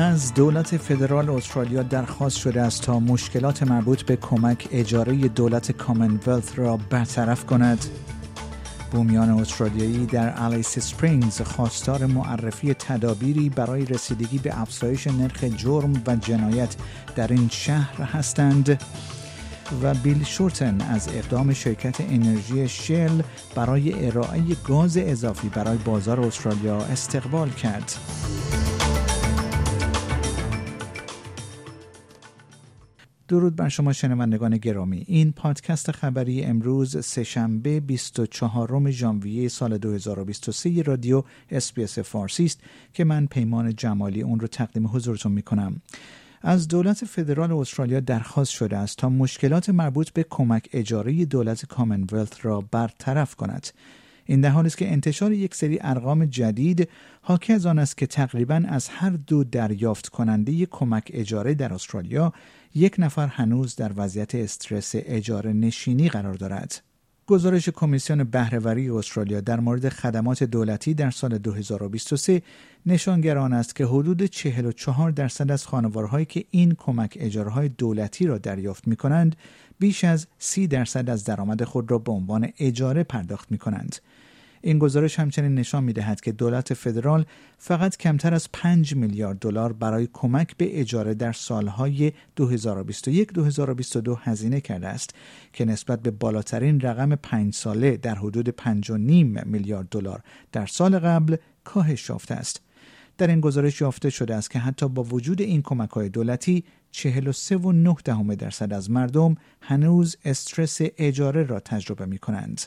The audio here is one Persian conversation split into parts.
از دولت فدرال استرالیا درخواست شده است تا مشکلات مربوط به کمک اجاره دولت کامنولث را برطرف کند. بومیان استرالیایی در الیس سپرینگز خواستار معرفی تدابیری برای رسیدگی به افزایش نرخ جرم و جنایت در این شهر هستند و بیل شورتن از اقدام شرکت انرژی شل برای ارائه گاز اضافی برای بازار استرالیا استقبال کرد. درود بر شما شنوندگان گرامی. این پادکست خبری امروز سهشنبه 24 ژانویه سال 2023 رادیو اسپیس فارسی است که من پیمان جمالی اون رو تقدیم حضورتون می کنم از دولت فدرال استرالیا درخواست شده است تا مشکلات مربوط به کمک اجاره دولت کامنولث را برطرف کند. این در حالی است که انتشار یک سری ارقام جدید حاکی از آن است که تقریبا از هر دو دریافت کننده کمک اجاره در استرالیا یک نفر هنوز در وضعیت استرس اجاره نشینی قرار دارد. گزارش کمیسیون بهرهوری استرالیا در مورد خدمات دولتی در سال 2023 نشانگران است که حدود 44 درصد از خانوارهایی که این کمک اجاره های دولتی را دریافت می کنند بیش از 30 درصد از درآمد خود را به عنوان اجاره پرداخت می کنند. این گزارش همچنین نشان می دهد که دولت فدرال فقط کمتر از 5 میلیارد دلار برای کمک به اجاره در سالهای 2021-2022 هزینه کرده است که نسبت به بالاترین رقم 5 ساله در حدود 5.5 میلیارد دلار در سال قبل کاهش یافته است. در این گزارش یافته شده است که حتی با وجود این کمک های دولتی 43.9 درصد از مردم هنوز استرس اجاره را تجربه می کنند.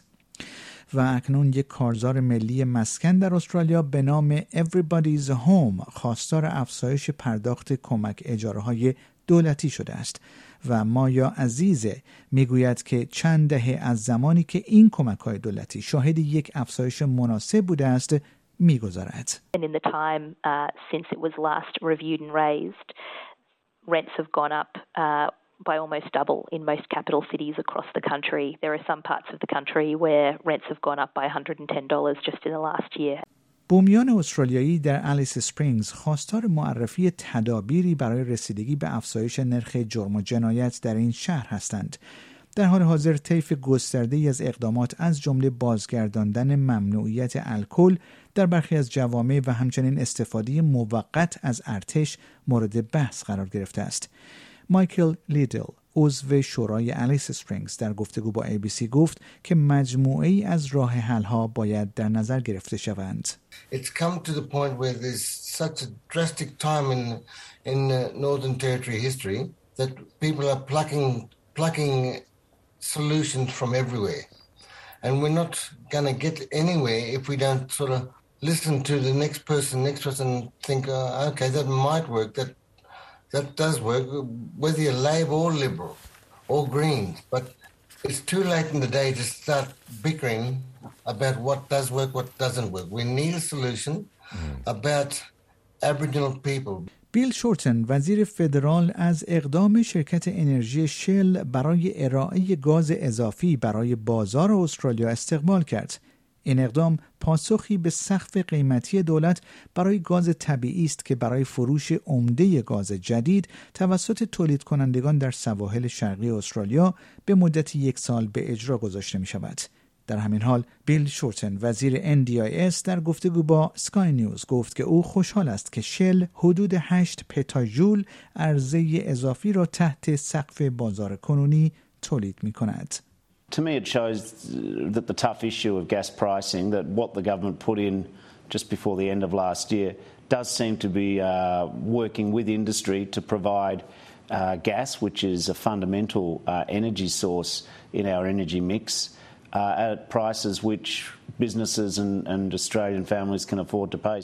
و اکنون یک کارزار ملی مسکن در استرالیا به نام Everybody's Home خواستار افزایش پرداخت کمک اجاره های دولتی شده است و مایا عزیزه می‌گوید که چند دهه از زمانی که این کمک های دولتی شاهد یک افزایش مناسب بوده است می‌گذارد. rents have gone up uh, by almost double in most capital cities across the country. There are some parts of the country where rents have gone up by $110 just in the last year. بومیان استرالیایی در الیس سپرینگز خواستار معرفی تدابیری برای رسیدگی به افزایش نرخ جرم و جنایت در این شهر هستند. در حال حاضر طیف گسترده ای از اقدامات از جمله بازگرداندن ممنوعیت الکل در برخی از جوامع و همچنین استفاده موقت از ارتش مورد بحث قرار گرفته است. مایکل لیدل عضو شورای الیس سپرینگز در گفتگو با ABC گفت که مجموعه ای از راه حل ها باید در نظر گرفته شوند. It's come to the point where there's such a drastic time in in Northern Territory history that people are plucking plucking solutions from everywhere. And we're not going to get anywhere if we don't sort of listen to the next person, next person, think, uh, okay, that might work, that that does work, whether you're Labor or Liberal or Greens. But it's too late in the day to start bickering about what does work, what doesn't work. We need a solution mm. about Aboriginal people. بیل شورتن وزیر فدرال از اقدام شرکت انرژی شل برای ارائه گاز اضافی برای بازار استرالیا استقبال کرد این اقدام پاسخی به سقف قیمتی دولت برای گاز طبیعی است که برای فروش عمده گاز جدید توسط تولید کنندگان در سواحل شرقی استرالیا به مدت یک سال به اجرا گذاشته می شود. در همین حال بیل شورتن وزیر NDIS در گفتگو با سکای نیوز گفت که او خوشحال است که شل حدود 8 پتاژول عرضه اضافی را تحت سقف بازار کنونی تولید می کند. To me, it shows that the tough issue of gas pricing, that what the government put in just before the end of last year, does seem to be uh, working with industry to provide uh, gas, which is a fundamental uh, energy source in our energy mix, uh, at prices which businesses and, and Australian families can afford to pay.